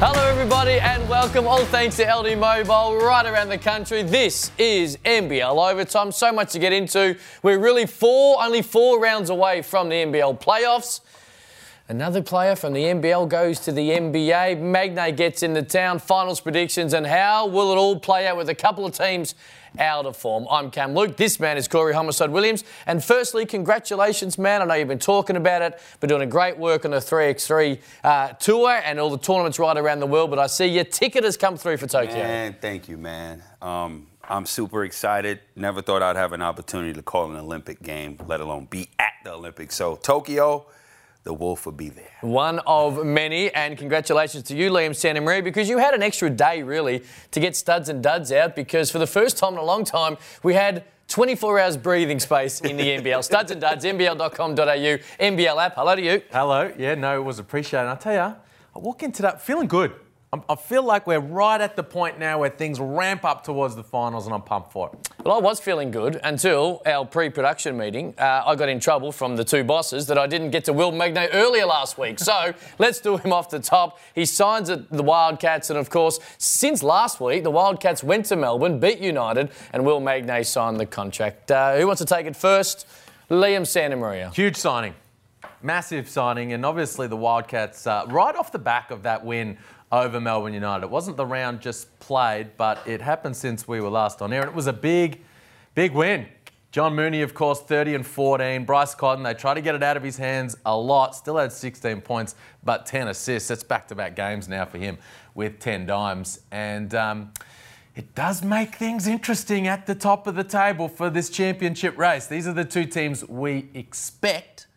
Hello, everybody, and welcome. All thanks to ALDI Mobile right around the country. This is NBL Overtime. So much to get into. We're really four, only four rounds away from the NBL playoffs. Another player from the NBL goes to the NBA. Magnay gets into town. Finals predictions, and how will it all play out with a couple of teams out of form? I'm Cam Luke. This man is Corey Homicide Williams. And firstly, congratulations, man. I know you've been talking about it, but doing a great work on the 3x3 uh, tour and all the tournaments right around the world. But I see your ticket has come through for Tokyo. Man, thank you, man. Um, I'm super excited. Never thought I'd have an opportunity to call an Olympic game, let alone be at the Olympics. So Tokyo, the Wolf will be there. One of many, and congratulations to you, Liam Santa Maria, because you had an extra day really to get studs and duds out. Because for the first time in a long time, we had 24 hours breathing space in the NBL. Studs and duds, NBL.com.au, NBL app. Hello to you. Hello. Yeah, no, it was appreciated. And I tell you, I walk into that feeling good. I'm, feel like we're right at the point now where things ramp up towards the finals, and I'm pumped for it. Well, I was feeling good until our pre-production meeting. Uh, I got in trouble from the two bosses that I didn't get to Will Magnay earlier last week. So let's do him off the top. He signs at the Wildcats, and of course, since last week, the Wildcats went to Melbourne, beat United, and Will Magnay signed the contract. Uh, who wants to take it first? Liam Santa Maria. Huge signing, massive signing, and obviously the Wildcats, uh, right off the back of that win over Melbourne United. It wasn't the round just played, but it happened since we were last on air, and it was a big, big win. John Mooney, of course, 30 and 14. Bryce Cotton, they tried to get it out of his hands a lot. Still had 16 points, but 10 assists. That's back-to-back games now for him with 10 dimes. And um, it does make things interesting at the top of the table for this championship race. These are the two teams we expect,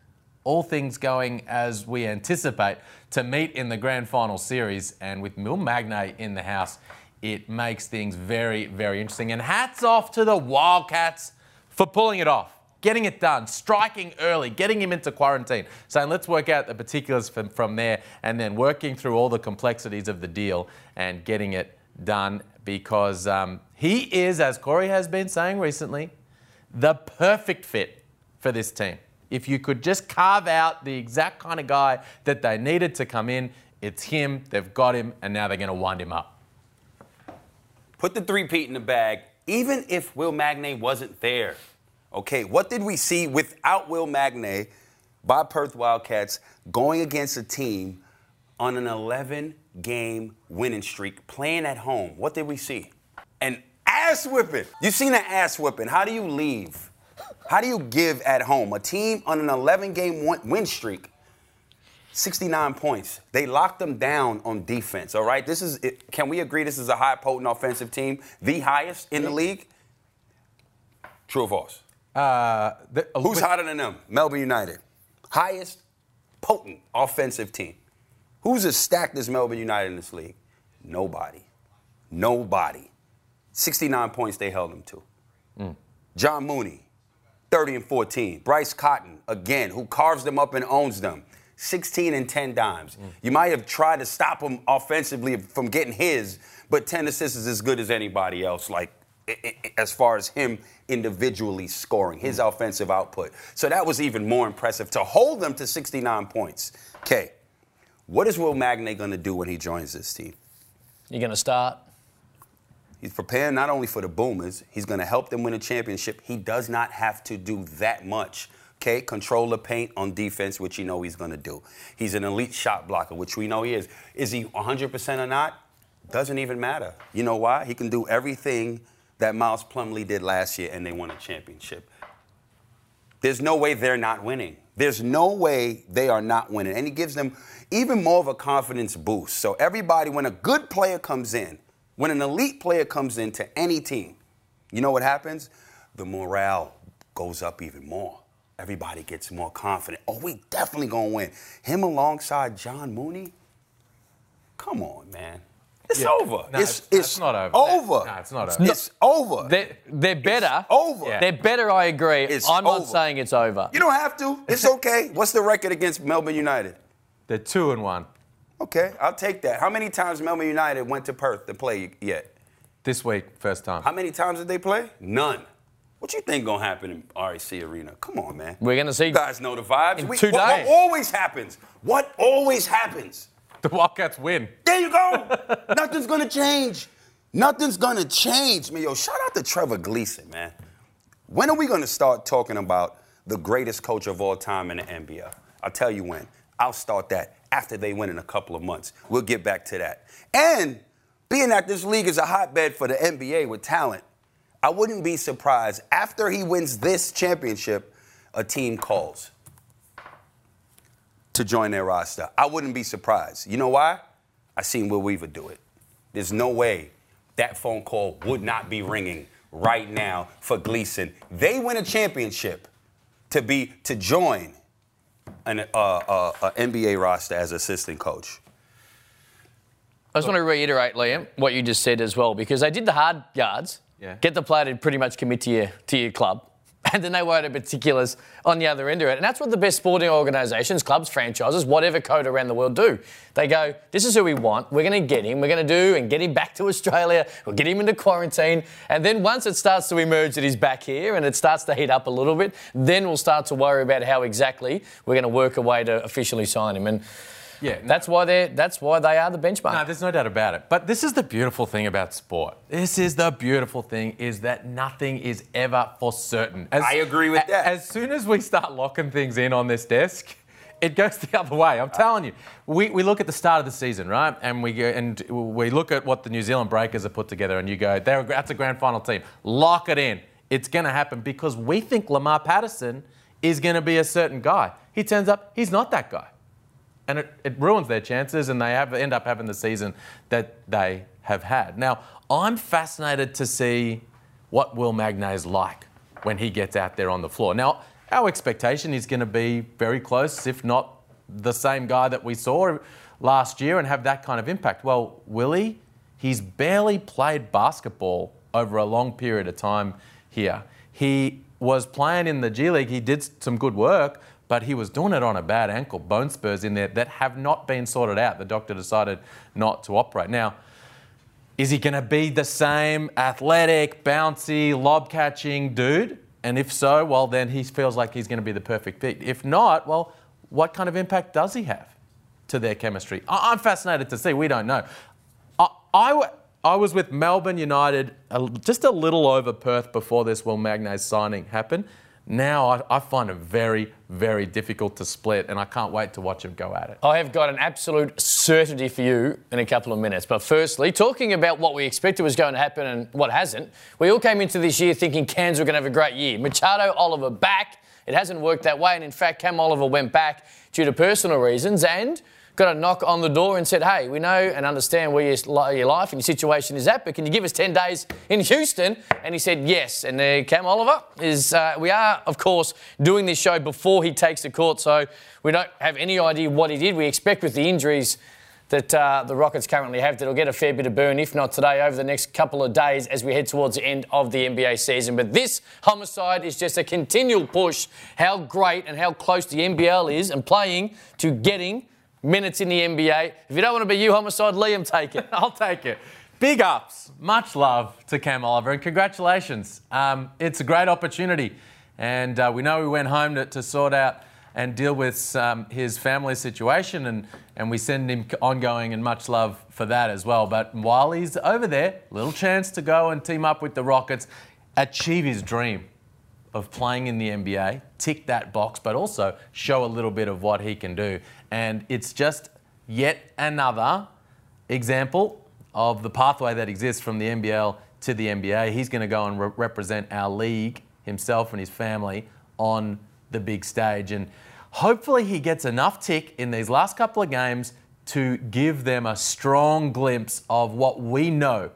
all things going as we anticipate, to meet in the grand final series. And with Will Magnay in the house, it makes things very, very interesting. And hats off to the Wildcats for pulling it off, getting it done, striking early, getting him into quarantine, saying, let's work out the particulars from, from there, and then working through all the complexities of the deal and getting it done because um, he is, as Corey has been saying recently, the perfect fit for this team. If you could just carve out the exact kind of guy that they needed to come in, it's him, they've got him, and now they're going to wind him up. Put the three-peat in the bag, even if Will Magnay wasn't there. Okay, what did we see without Will Magnay by Perth Wildcats going against a team on an 11 game winning streak, playing at home? What did we see? An ass whipping. You've seen an ass whipping. How do you leave? How do you give at home? A team on an 11 game win streak, 69 points. They locked them down on defense, all right? This is, can we agree this is a high potent offensive team, the highest in the league? True or false? Uh, the, Who's hotter than them? Melbourne United. Highest potent offensive team. Who's as stacked as Melbourne United in this league? Nobody. Nobody. 69 points they held them to. Mm. John Mooney, 30 and 14. Bryce Cotton, again, who carves them up and owns them. 16 and 10 dimes. Mm. You might have tried to stop him offensively from getting his, but 10 assists is as good as anybody else, like as far as him individually scoring, his mm. offensive output. So that was even more impressive to hold them to 69 points. Okay, what is Will Magnay going to do when he joins this team? You're going to start? He's preparing not only for the Boomers, he's going to help them win a championship. He does not have to do that much. Okay, control the paint on defense, which you know he's going to do. He's an elite shot blocker, which we know he is. Is he 100% or not? Doesn't even matter. You know why? He can do everything that Miles Plumlee did last year, and they won a championship. There's no way they're not winning. There's no way they are not winning. And he gives them even more of a confidence boost. So, everybody, when a good player comes in, when an elite player comes into any team, you know what happens? The morale goes up even more. Everybody gets more confident. Oh, we definitely gonna win. Him alongside John Mooney? Come on, man. It's yeah. over. No, it's, it's, it's, not over. Over. No, it's not over. It's over. They're, they're better. It's over. Yeah. They're better, I agree. It's I'm over. not saying it's over. You don't have to. It's okay. What's the record against Melbourne United? They're two and one. Okay, I'll take that. How many times Melbourne United went to Perth to play yet? This week, first time. How many times did they play? None. What you think gonna happen in RAC Arena? Come on, man. We're gonna see. You guys know the vibes. In we, two what, days. what always happens? What always happens? The Wildcats win. There you go. Nothing's gonna change. Nothing's gonna change, man. Yo, shout out to Trevor Gleeson, man. When are we gonna start talking about the greatest coach of all time in the NBA? I'll tell you when. I'll start that after they win in a couple of months. We'll get back to that. And being that this league is a hotbed for the NBA with talent, I wouldn't be surprised after he wins this championship, a team calls to join their roster. I wouldn't be surprised. You know why? I seen Will Weaver do it. There's no way that phone call would not be ringing right now for Gleeson. They win a championship to be to join an uh, uh, uh, NBA roster as assistant coach. I just want to reiterate, Liam, what you just said as well, because they did the hard yards, Yeah. get the player to pretty much commit to your, to your club, and then they worry about particulars on the other end of it. And that's what the best sporting organisations, clubs, franchises, whatever code around the world do. They go, this is who we want, we're going to get him, we're going to do and get him back to Australia, we'll get him into quarantine. And then once it starts to emerge that he's back here and it starts to heat up a little bit, then we'll start to worry about how exactly we're going to work a way to officially sign him. And Yeah, no. that's why they're that's why they are the benchmark. No, there's no doubt about it. But this is the beautiful thing about sport. This is the beautiful thing is that nothing is ever for certain. As, I agree with that. As soon as we start locking things in on this desk, it goes the other way. I'm telling you. We, we look at the start of the season, right? And we go and we look at what the New Zealand Breakers have put together, and you go, They're, that's a grand final team. Lock it in. It's going to happen because we think Lamar Patterson is going to be a certain guy. He turns up, he's not that guy and it, it ruins their chances, and they have, end up having the season that they have had. Now, I'm fascinated to see what Will Magnay is like when he gets out there on the floor. Now, our expectation is going to be very close, if not the same guy that we saw last year, and have that kind of impact. Well, Willie, he's barely played basketball over a long period of time here. He was playing in the G League, he did some good work, but he was doing it on a bad ankle, bone spurs in there that have not been sorted out. The doctor decided not to operate. Now, is he going to be the same athletic, bouncy, lob catching dude? And if so, well, then he feels like he's going to be the perfect fit. If not, well, what kind of impact does he have to their chemistry? I- I'm fascinated to see. We don't know. I, I, was with Melbourne United a, just a little over Perth before this Will Magnay's signing happened. Now I, I find it very, very difficult to split, and I can't wait to watch him go at it. I have got an absolute certainty for you in a couple of minutes. But firstly, talking about what we expected was going to happen and what hasn't, we all came into this year thinking Cairns were going to have a great year. Machado, Oliver back. It hasn't worked that way. And in fact, Cam Oliver went back due to personal reasons and got a knock on the door and said, hey, we know and understand where your, life and your situation is at, but can you give us 10 days in Houston? And he said, yes. And uh, Cam Oliver is, uh, we are, of course, doing this show before he takes the court, so we don't have any idea what he did. We expect with the injuries that uh, the Rockets currently have that he'll get a fair bit of burn, if not today, over the next couple of days as we head towards the end of the NBA season. But this homicide is just a continual push how great and how close the NBL is and playing to getting minutes in the NBA. If you don't want to be you, homicide, Liam, take it. I'll take it. Big ups. Much love to Cam Oliver and congratulations. Um, it's a great opportunity. And uh, we know we went home to, to sort out and deal with um, his family situation, and, and we send him ongoing and much love for that as well. But while he's over there, little chance to go and team up with the Rockets, achieve his dream of playing in the NBA, tick that box, but also show a little bit of what he can do. And it's just yet another example of the pathway that exists from the NBL to the NBA. He's going to go and re- represent our league, himself and his family, on the big stage. And hopefully, he gets enough tick in these last couple of games to give them a strong glimpse of what we know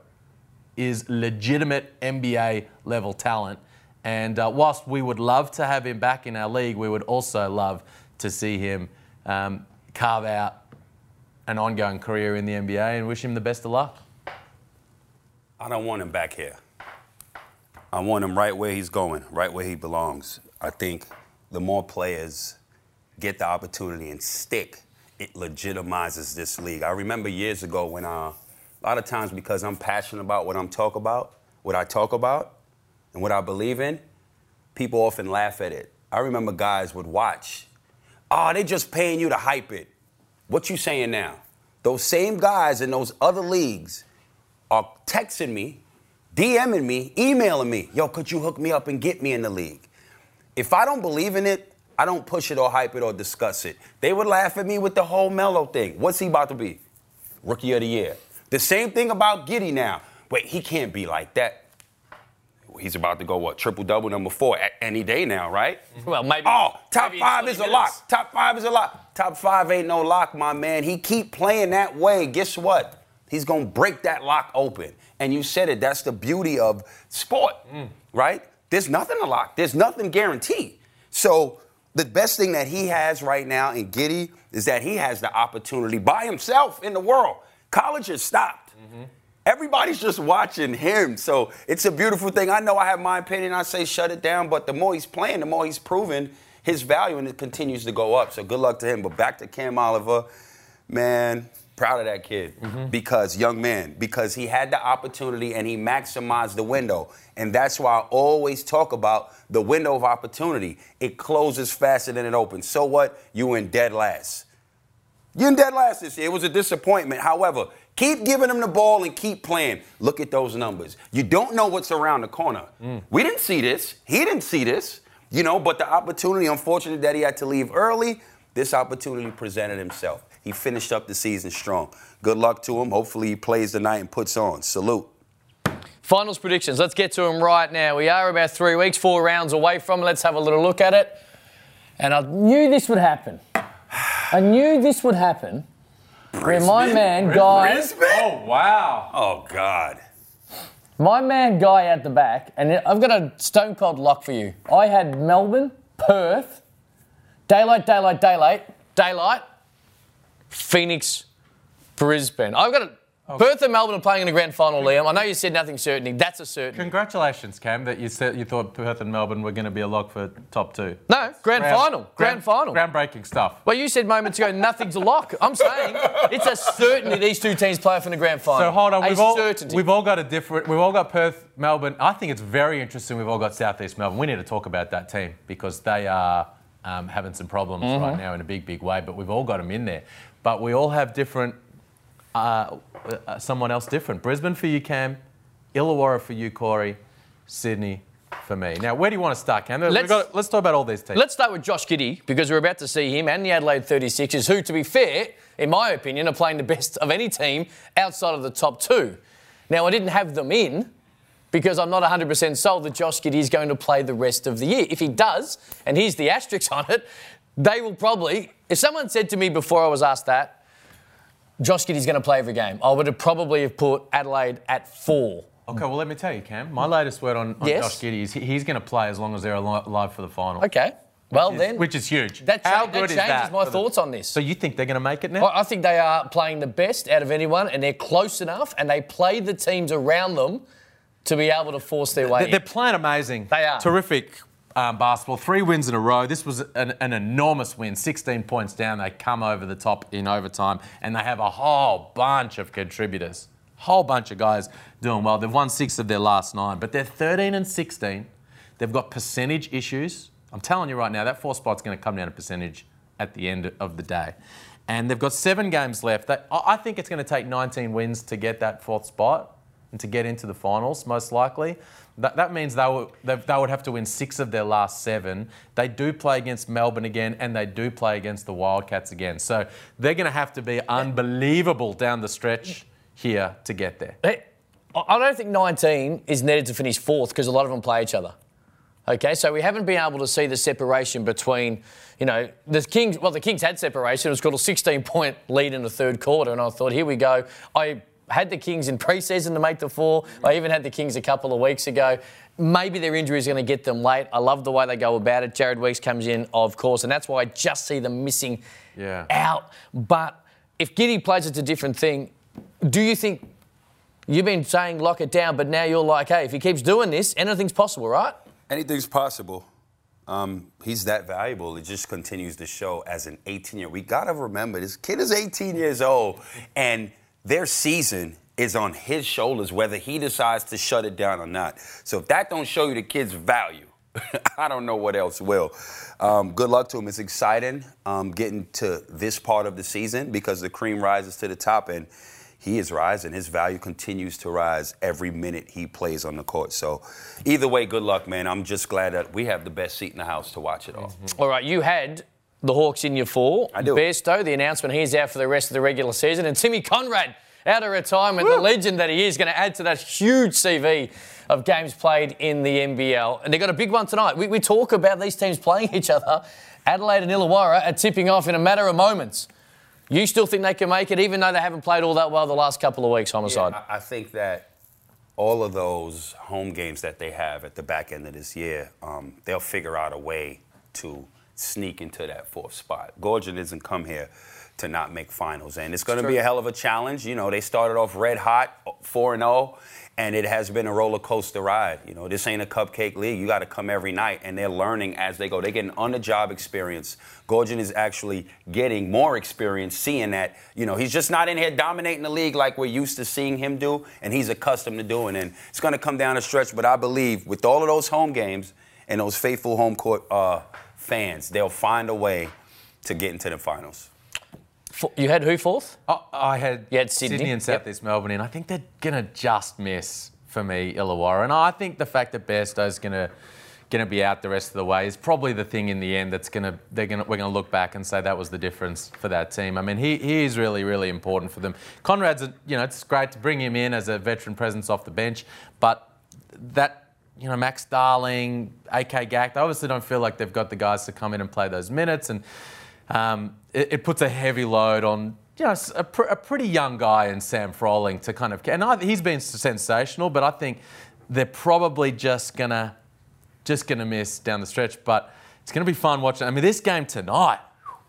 is legitimate NBA level talent. And uh, whilst we would love to have him back in our league, we would also love to see him um, carve out an ongoing career in the NBA and wish him the best of luck. I don't want him back here. I want him right where he's going, right where he belongs. I think the more players get the opportunity and stick, it legitimizes this league. I remember years ago when uh, a lot of times because I'm passionate about what I'm talk about, what I talk about, and what I believe in, people often laugh at it. I remember guys would watch, oh, they just paying you to hype it. What you saying now? those same guys in those other leagues are texting me, DMing me, emailing me, yo, could you hook me up and get me in the league? If I don't believe in it, I don't push it or hype it or discuss it. They would laugh at me with the whole Melo thing. What's he about to be? Rookie of the year. The same thing about Giddey now. Wait, he can't be like that. He's about to go what? Triple double number four at any day now, right? Well, maybe. Oh, top maybe five 20 is a lock. Top five is a lock. Top five ain't no lock, my man. He keep playing that way. Guess what? He's gonna break that lock open. And you said it. That's the beauty of sport, mm. right? There's nothing to lock. There's nothing guaranteed. So the best thing that he has right now in Giddey is that he has the opportunity by himself in the world. College has stopped. Everybody's just watching him. So it's a beautiful thing. I know I have my opinion. I say shut it down, but the more he's playing, the more he's proven his value, and it continues to go up. So good luck to him. But back to Cam Oliver, man, proud of that kid mm-hmm. because young man, because he had the opportunity and he maximized the window. And that's why I always talk about the window of opportunity. It closes faster than it opens. So what? You in dead last. You're in dead last this year. It was a disappointment. However, keep giving him the ball and keep playing. Look at those numbers. You don't know what's around the corner. Mm. We didn't see this. He didn't see this. You know, but the opportunity, unfortunate that he had to leave early, this opportunity presented himself. He finished up the season strong. Good luck to him. Hopefully he plays tonight and puts on. Salute. Finals predictions. Let's get to them right now. We are about three weeks, four rounds away from. it. Let's have a little look at it. And I knew this would happen. I knew this would happen. Where my man Guy, Oh, wow. Oh, God. my man Guy at the back, and I've got a stone cold lock for you. I had Melbourne, Perth, daylight, daylight, daylight, daylight, Phoenix, Brisbane. I've got a. Perth and Melbourne are playing in the grand final, Liam. I know you said nothing certainty. That's a certainty. Congratulations, Cam, that you said you thought Perth and Melbourne were going to be a lock for top two. No, grand, final. Grand, final. Groundbreaking stuff. Well, you said moments ago nothing's a lock. I'm saying it's a certainty these two teams play off in the grand final. So hold on, a we've all, we've all got a different. We've all got Perth, Melbourne. I think it's very interesting. We've all got Southeast Melbourne. We need to talk about that team because they are um, having some problems Mm-hmm. right now in a big, big way. But we've all got them in there. But we all have different. Uh, uh, someone else different. Brisbane for you, Cam. Illawarra for you, Corey. Sydney for me. Now, where do you want to start, Cam? Let's- got- let's talk about all these teams. Let's start with Josh Giddey because we're about to see him and the Adelaide 36ers, who, to be fair, in my opinion, are playing the best of any team outside of the top two. Now, I didn't have them in because I'm not 100% sold that Josh Giddey is going to play the rest of the year. If he does, and here's the asterisk on it, they will probably. If someone said to me before I was asked that, Josh Giddey's going to play every game, I would have probably have put Adelaide at four. Okay, well, let me tell you, Cam. My latest word on, on Yes. Josh Giddey is he- he's going to play as long as they're alive for the final. Okay. Well, Which is- then. which is huge. That, cha- How that changes is that? my for the- thoughts on this. So you think they're going to make it now? I I think they are playing the best out of anyone, and they're close enough, and they play the teams around them to be able to force their way. They're, they're in. playing amazing. They are. Terrific um, basketball. Three wins in a row. This was an, an enormous win. 16 points down. They come over the top in overtime, and they have a whole bunch of contributors. Whole bunch of guys doing well. They've won six of their last nine, but they're 13 and 16. They've got percentage issues. I'm telling you right now, that four spot's going to come down to percentage at the end of the day. And they've got seven games left. I think it's going to take 19 wins to get that fourth spot and to get into the finals, most likely. That, that means they would, they, they would have to win six of their last seven. They do play against Melbourne again, and they do play against the Wildcats again. So they're going to have to be unbelievable down the stretch here to get there. I don't think 19 is needed to finish fourth because a lot of them play each other. Okay, so we haven't been able to see the separation between, you know, the Kings. Well, the Kings had separation. It was called a 16-point lead in the third quarter, and I thought, here we go. I had the Kings in pre-season to make the four. I even had the Kings a couple of weeks ago. Maybe their injury is going to get them late. I love the way they go about it. Jared Weeks comes in, of course, and that's why I just see them missing Yeah. out. But if Giddey plays, it's a different thing. Do you think You've been saying lock it down, but now you're like, hey, if he keeps doing this, anything's possible, right? Anything's possible. Um, he's that valuable. It just continues to show as an 18 year. We gotta remember this kid is 18 years old, and their season is on his shoulders, whether he decides to shut it down or not. So if that don't show you the kid's value, I don't know what else will. Um, good luck to him. It's exciting um, getting to this part of the season because the cream rises to the top and he is rising. His value continues to rise every minute he plays on the court. So, either way, good luck, man. I'm just glad that we have the best seat in the house to watch it all. Mm-hmm. All right, you had the Hawks in your four. I do. Bairstow, the announcement he's out for the rest of the regular season, and Timmy Coenraad out of retirement, the legend that he is, going to add to that huge CV of games played in the NBL. And they've got a big one tonight. We, we talk about these teams playing each other. Adelaide and Illawarra are tipping off in a matter of moments. You still think they can make it, even though they haven't played all that well the last couple of weeks, Homicide? Yeah, I, I think that all of those home games that they have at the back end of this year, um, they'll figure out a way to sneak into that fourth spot. Goorjian doesn't come here to not make finals, and it's going to be a hell of a challenge. You know, they started off red hot, 4 and 0, and it has been a roller coaster ride. You know, this ain't a cupcake league. You got to come every night, and they're learning as they go. They're getting on the job experience. Goorjian is actually getting more experience, seeing that, you know, he's just not in here dominating the league like we're used to seeing him do, and he's accustomed to doing. And it's going to come down a stretch, but I believe with all of those home games and those faithful home court uh, fans, they'll find a way to get into the finals. You had who fourth? I, I had, You had Sydney? and Southeast Melbourne in. I think they're going to just miss for me, Illawarra. And I think the fact that Bairstow's going to going to be out the rest of the way is probably the thing in the end that's going to they're going to we're going to look back and say that was the difference for that team. I mean, he, he is really really important for them. Coenraad's a, you know it's great to bring him in as a veteran presence off the bench, but that you know Max Darling, AK Gak, they obviously don't feel like they've got the guys to come in and play those minutes and. Um, it, it, puts a heavy load on you know a, pr- a, pretty young guy in Sam Froling to kind of and I, he's been sensational, but I think they're probably just gonna just gonna miss down the stretch. But it's gonna be fun watching. I mean, this game tonight.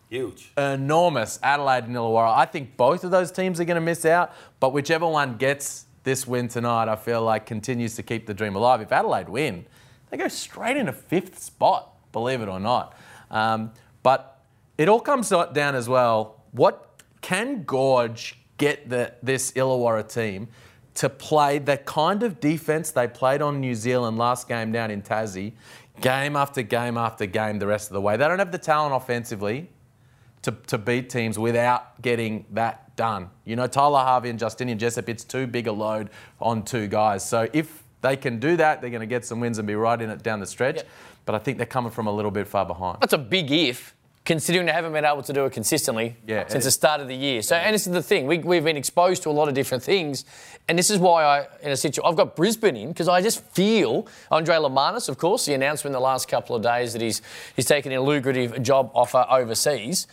Huge. Enormous. Adelaide and Illawarra. I think both of those teams are going to miss out, but whichever one gets this win tonight, I feel like continues to keep the dream alive. If Adelaide win, they go straight into fifth spot, believe it or not. Um, but it all comes down as well. What can Gorge get the, this Illawarra team to play the kind of defence they played on New Zealand last game down in Tassie, game after game after game the rest of the way? They don't have the talent offensively to, to beat teams without getting that done. You know, Tyler Harvey and Justinian Jessup, it's too big a load on two guys. So if they can do that, they're going to get some wins and be right in it down the stretch. Yep. But I think they're coming from a little bit far behind. That's a big if considering they haven't been able to do it consistently yeah, since the start of the year. So, and this is the thing, we, have been exposed to a lot of different things, and this is why I, in a situation, I've got Brisbane in because I just feel Andre Lemanis, of course, the announcement in the last couple of days that he's he's taken a lucrative job offer overseas.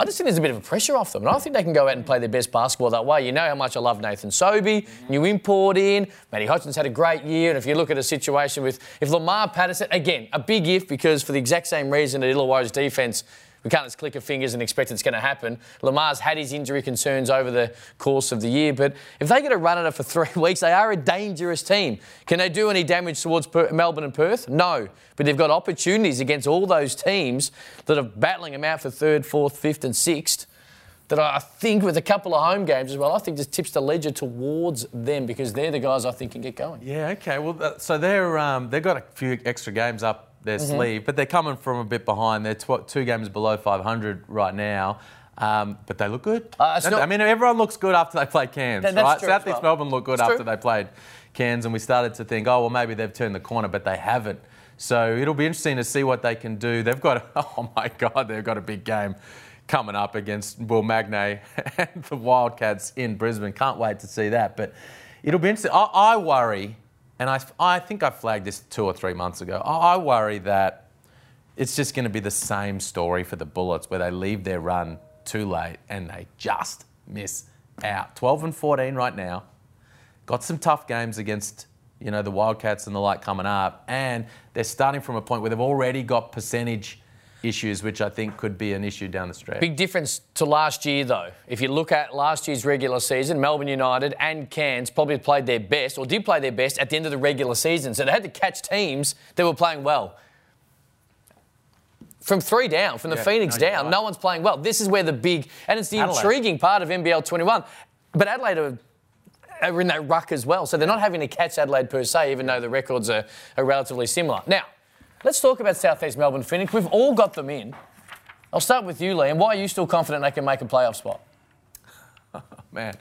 I just think there's a bit of a pressure off them. And I think they can go out and play their best basketball that way. You know how much I love Nathan Sobey, new import in. Matty Hodgson's had a great year. And if you look at a situation with, if Lamar Patterson, again, a big if because for the exact same reason that Illawarra's defence we can't just click our fingers and expect it's going to happen. Lamar's had his injury concerns over the course of the year, but if they get a run at it for three weeks, they are a dangerous team. Can they do any damage towards Melbourne and Perth? No. But they've got opportunities against all those teams that are battling them out for third, fourth, fifth, and sixth. That I think with a couple of home games as well, I think just tips the ledger towards them because they're the guys I think can get going. Yeah, okay. Well, so they're um, they've got a few extra games up their mm-hmm. sleeve, but they're coming from a bit behind. They're tw- two games below 500 right now. Um, but they look good. Uh, not, I mean, everyone looks good after they play Cairns, that, right? Southeast well. Melbourne looked good that's after true. they played Cairns, and we started to think, oh, well, maybe they've turned the corner, but they haven't. So it'll be interesting to see what they can do. They've got, oh my God, they've got a big game coming up against Will Magnay and the Wildcats in Brisbane. Can't wait to see that. But it'll be interesting. I, I worry and I, I think I flagged this two or three months ago. I worry that it's just going to be the same story for the Bullets where they leave their run too late and they just miss out. 12 and 14 right now. Got some tough games against you know the Wildcats and the like coming up, and they're starting from a point where they've already got percentage issues, which I think could be an issue down the stretch. Big difference to last year, though. If you look at last year's regular season, Melbourne United and Cairns probably played their best, or did play their best, at the end of the regular season. So they had to catch teams that were playing well. From three down, from the yeah, Phoenix no, down, right. no one's playing well. This is where the big, and it's the Adelaide. intriguing part of NBL 21. But Adelaide are are in that ruck as well. So they're not having to catch Adelaide per se, even though the records are, are relatively similar. Now, Let's talk about Southeast Melbourne Phoenix. We've all got them in. I'll start with you, Liam. Why are you still confident they can make a playoff spot? Man,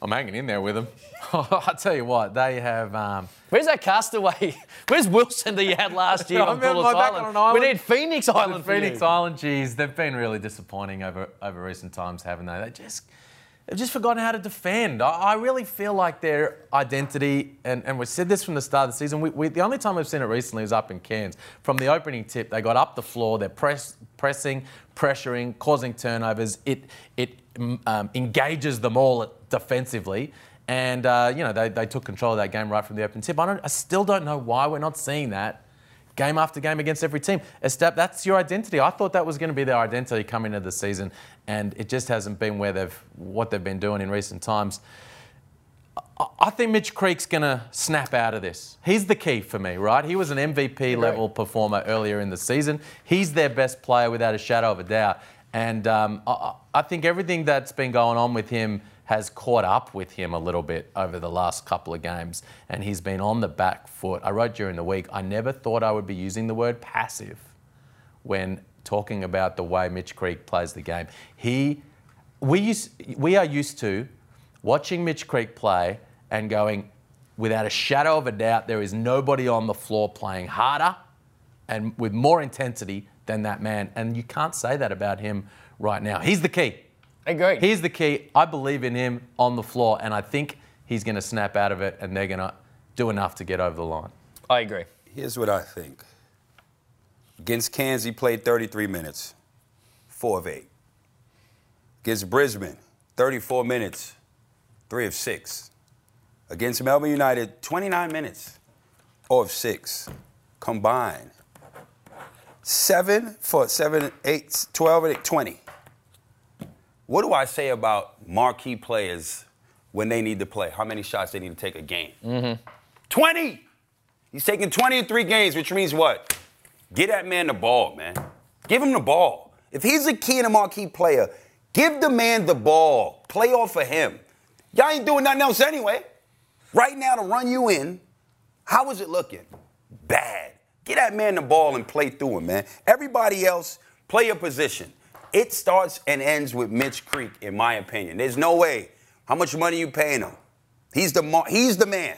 I'm hanging in there with them. I tell you what, they have. Um, Where's that castaway? Where's Wilson that you had last year on back Island? on island. We need Phoenix Island. Phoenix. Island, geez, they've been really disappointing over over recent times, haven't they? They just they've just forgotten how to defend. I, I really feel like their identity, and, and we said this from the start of the season. We, we, the only time we've seen it recently is up in Cairns. From the opening tip, they got up the floor. They're press, pressing, pressuring, causing turnovers. It it mm, um, engages them all defensively. And uh, you know they, they took control of that game right from the open tip. I, don't, I still don't know why we're not seeing that game after game against every team. Estep, that's your identity. I thought that was going to be their identity coming into the season, and it just hasn't been where they've what they've been doing in recent times. I- I think Mitch Creek's going to snap out of this. He's the key for me, right? He was an MVP level performer earlier in the season. He's their best player without a shadow of a doubt. And um, I, I think everything that's been going on with him has caught up with him a little bit over the last couple of games, and he's been on the back foot. I wrote during the week, I never thought I would be using the word passive when talking about the way Mitch Creek plays the game. He, we, we are used to watching Mitch Creek play and going, without a shadow of a doubt, there is nobody on the floor playing harder and with more intensity than that man. And you can't say that about him right now. He's the key. Agreed. He's the key. I believe in him on the floor, and I think he's going to snap out of it, and they're going to do enough to get over the line. I agree. Here's what I think. Against Cairns, he played 33 minutes, four of eight. Against Brisbane, 34 minutes, three of six. Against Melbourne United, 29 minutes, four of six. Combined, seven for seven, eight, 12, and eight, 20. What do I say about marquee players when they need to play? How many shots they need to take a game? Mm-hmm. 20! He's taking 20 in three games, which means what? Get that man the ball, man. Give him the ball. If he's a key and a marquee player, give the man the ball. Play off of him. Y'all ain't doing nothing else anyway. Right now, to run you in, how is it looking? Bad. Get that man the ball and play through him, man. Everybody else, play your position. It starts and ends with Mitch Creek, in my opinion. There's no way. How much money you paying him? He's the he's the man.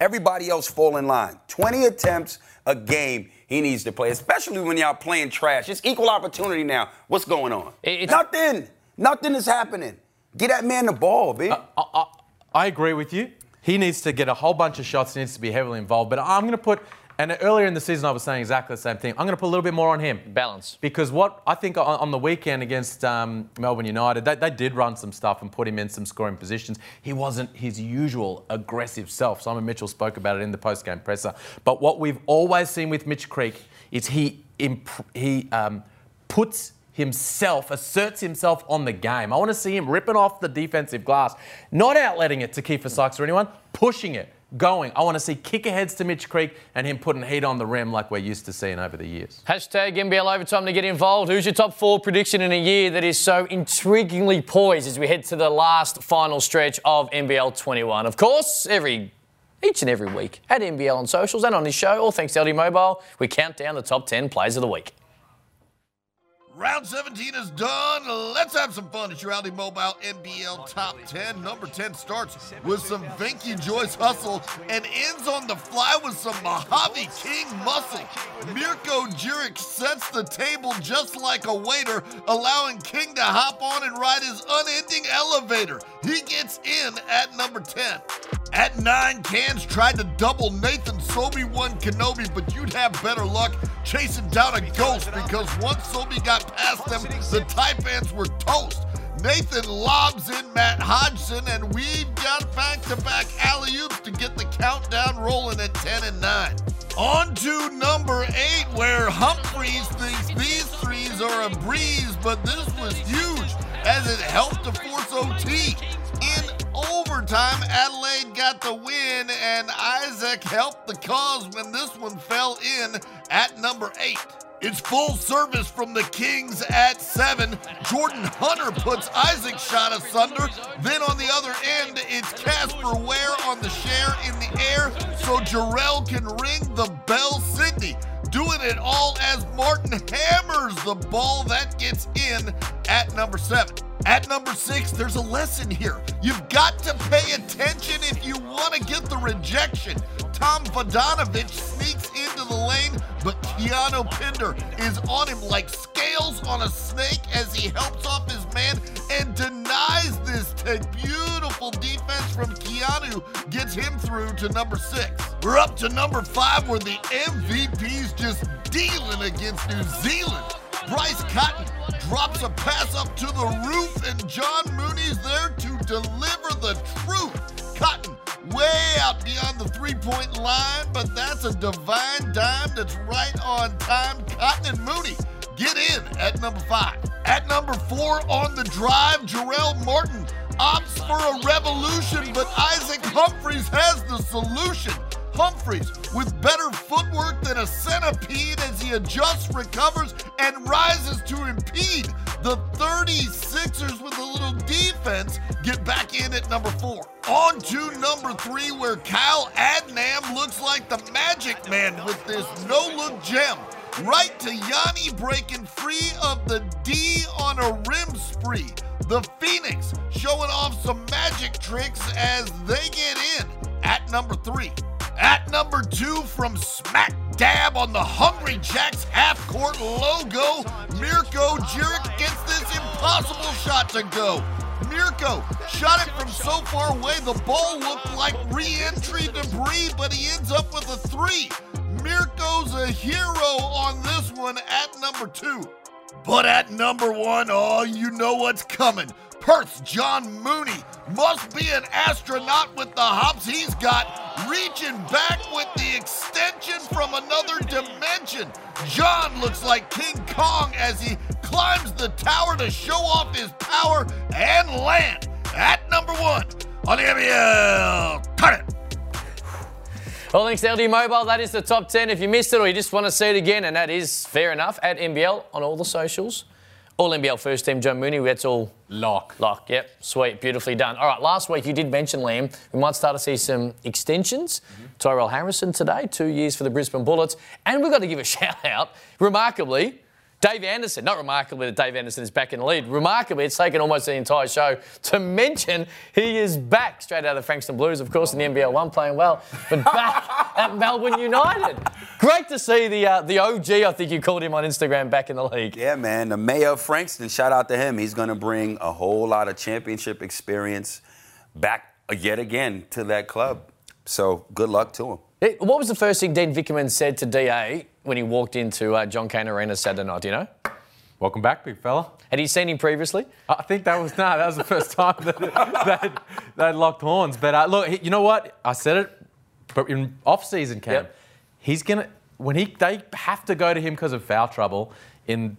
Everybody else fall in line. 20 attempts a game he needs to play, especially when y'all playing trash. It's equal opportunity now. What's going on? It- it's- Nothing. Nothing is happening. Get that man the ball, B. I, I, I agree with you. He needs to get a whole bunch of shots. He needs to be heavily involved. But I'm going to put, and earlier in the season I was saying exactly the same thing. I'm going to put a little bit more on him. Balance. Because what I think on, on the weekend against um, Melbourne United, they, they did run some stuff and put him in some scoring positions. He wasn't his usual aggressive self. Simon Mitchell spoke about it in the post-game presser. But what we've always seen with Mitch Creek is he imp- he um, puts himself, asserts himself on the game. I want to see him ripping off the defensive glass, not outletting it to Kiefer Sykes or anyone, pushing it, going. I want to see kick aheads to Mitch Creek and him putting heat on the rim like we're used to seeing over the years. Hashtag NBL overtime to get involved. Who's your top four prediction in a year that is so intriguingly poised as we head to the last final stretch of NBL 21? Of course, every each and every week at NBL on socials and on this show, all thanks to ALDI Mobile, we count down the top 10 plays of the week. Round 17 is done. Let's have some fun at your ALDI Mobile NBL Top 10. Number 10 starts with some Vinky Joyce hustle and ends on the fly with some Mojave King muscle. Mirko Djeric sets the table just like a waiter, allowing King to hop on and ride his unending elevator. He gets in at number 10. At 9, Cairns tried to double Nathan Sobey won Kenobi, but you'd have better luck chasing down a ghost because once Sobey got past them, the Taipans were toast. Nathan lobs in Matt Hodgson, and we've got back-to-back alley-oops to get the countdown rolling at 10 and 9. On to number 8, where Humphries thinks these threes are a breeze, but this was huge as it helped to force OT. In overtime, Adelaide got the win, and Isaac helped the cause when this one fell in at number 8. It's full service from the Kings at seven. Jordan Hunter puts Isaac's shot asunder. Then on the other end, it's Casper Ware on the share in the air so Jarrell can ring the bell Sydney. Doing it all as Martin hammers the ball that gets in at number seven. At number six, there's a lesson here. You've got to pay attention if you want to get the rejection. Tom Vodanovich sneaks into the lane, but Keanu Pinder is on him like scales on a snake as he helps off his man and denies this t- beautiful defense from Keanu gets him through to number six. We're up to number five where the MVP's just dealing against New Zealand. Bryce Cotton drops a pass up to the roof, and John Mooney's there to deliver the truth. Cotton way out beyond the three point line, but that's a divine dime that's right on time. Cotton and Mooney get in at number five. At number four on the drive, Jarrell Martin opts for a revolution, but Isaac Humphries has the solution. Humphries with better footwork than a centipede as he adjusts, recovers, and rises to impede. The 36ers with a little defense get back in at number four. On to number three, where Kyle Adnam looks like the magic man with this no-look gem. Right to Yanni breaking free of the D on a rim spree. The Phoenix showing off some magic tricks as they get in at number three. At number two, from smack dab on the Hungry Jacks half court logo, Mirko Djeric gets this impossible shot to go. Mirko shot it from so far away, the ball looked like re entry debris, but he ends up with a three. Mirko's a hero on this one at number two. But at number one, oh, you know what's coming. Perth's John Mooney must be an astronaut with the hops he's got, reaching back with the extension from another dimension. John looks like King Kong as he climbs the tower to show off his power and land at number one on the NBL. Cut it. Well, thanks to ALDI Mobile. That is the top 10. If you missed it or you just want to see it again, and that is fair enough, at NBL on all the socials. All NBL first team, Joe Mooney. That's all Lock. lock. Yep, sweet, beautifully done. All right, last week you did mention, Liam, we might start to see some extensions. Mm-hmm. Tyrell Harrison today, two years for the Brisbane Bullets. And we've got to give a shout out, remarkably, Dave Anderson. Not remarkably that Dave Anderson is back in the lead. Remarkably, it's taken almost the entire show to mention he is back straight out of the Frankston Blues, of course, in the NBL one playing well, but back at Melbourne United. Great to see the uh, the OG, I think you called him on Instagram, back in the league. Yeah, man. The mayor of Frankston, shout out to him. He's going to bring a whole lot of championship experience back yet again to that club. So good luck to him. Eh, What was the first thing Dean Vickerman said to DA when he walked into uh, John Cain Arena Saturday night? Do you know? Welcome back, big fella. Had he seen him previously? I think that was no, that was the first time that that locked horns. But uh, look, he- you know what? I said it, but in off-season camp, Yep. he's gonna when he they have to go to him because of foul trouble in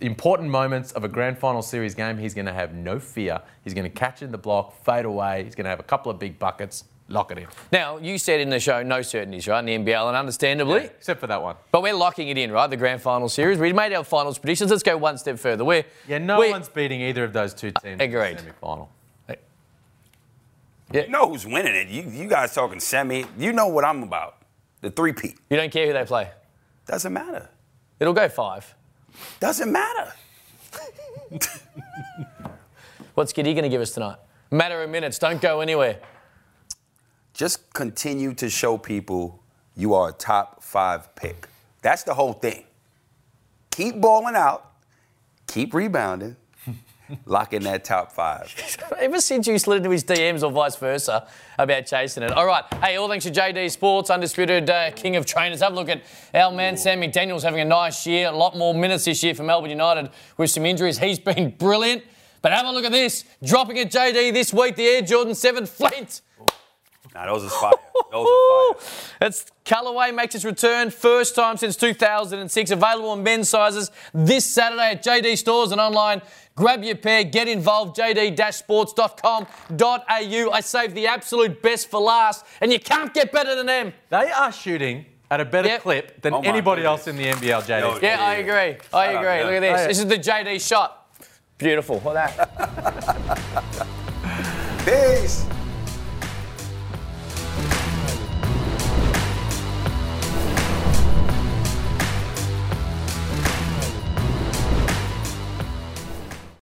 important moments of a grand final series game. He's gonna have no fear. He's gonna catch in the block, fade away. He's gonna have a couple of big buckets, lock it in. Now, you said in the show, no certainties, right, in the NBL, and understandably. Except for that one. But we're locking it in, right? The grand final series. We made our finals predictions. Let's go one step further. We're, Yeah, no we- one's beating either of those two teams. Agreed. In the semi-final. You know who's winning it. You, you guys talking semi. You know what I'm about. The three-peat. You don't care who they play. Doesn't matter. It'll go five. Doesn't matter. What's Giddey going to give us tonight? Matter of minutes. Don't go anywhere. Just continue to show people you are a top five pick. That's the whole thing. Keep balling out. Keep rebounding. Lock in that top five. Ever since you slid into his DMs or vice versa about chasing it. All right. Hey, all thanks to JD Sports, undisputed uh, king of trainers. Have a look at our man Sam McDaniel's having a nice year. A lot more minutes this year for Melbourne United with some injuries. He's been brilliant. But have a look at this. Dropping at JD this week, the Air Jordan 7 Flint. Now those is fire. Those are fire. It's Callaway makes its return, first time since 2006. Available in men's sizes this Saturday at JD stores and online. Grab your pair, get involved. JD-sports.com.au. I saved the absolute best for last, and you can't get better than them. They are shooting at a better Yep. clip than Oh anybody goodness. else in the NBL, JD. Yo, Yeah, I Yeah. agree. I Shout out, agree. yeah. Look at this. Oh, yeah. This is the JD shot. Beautiful. Look at that. Peace.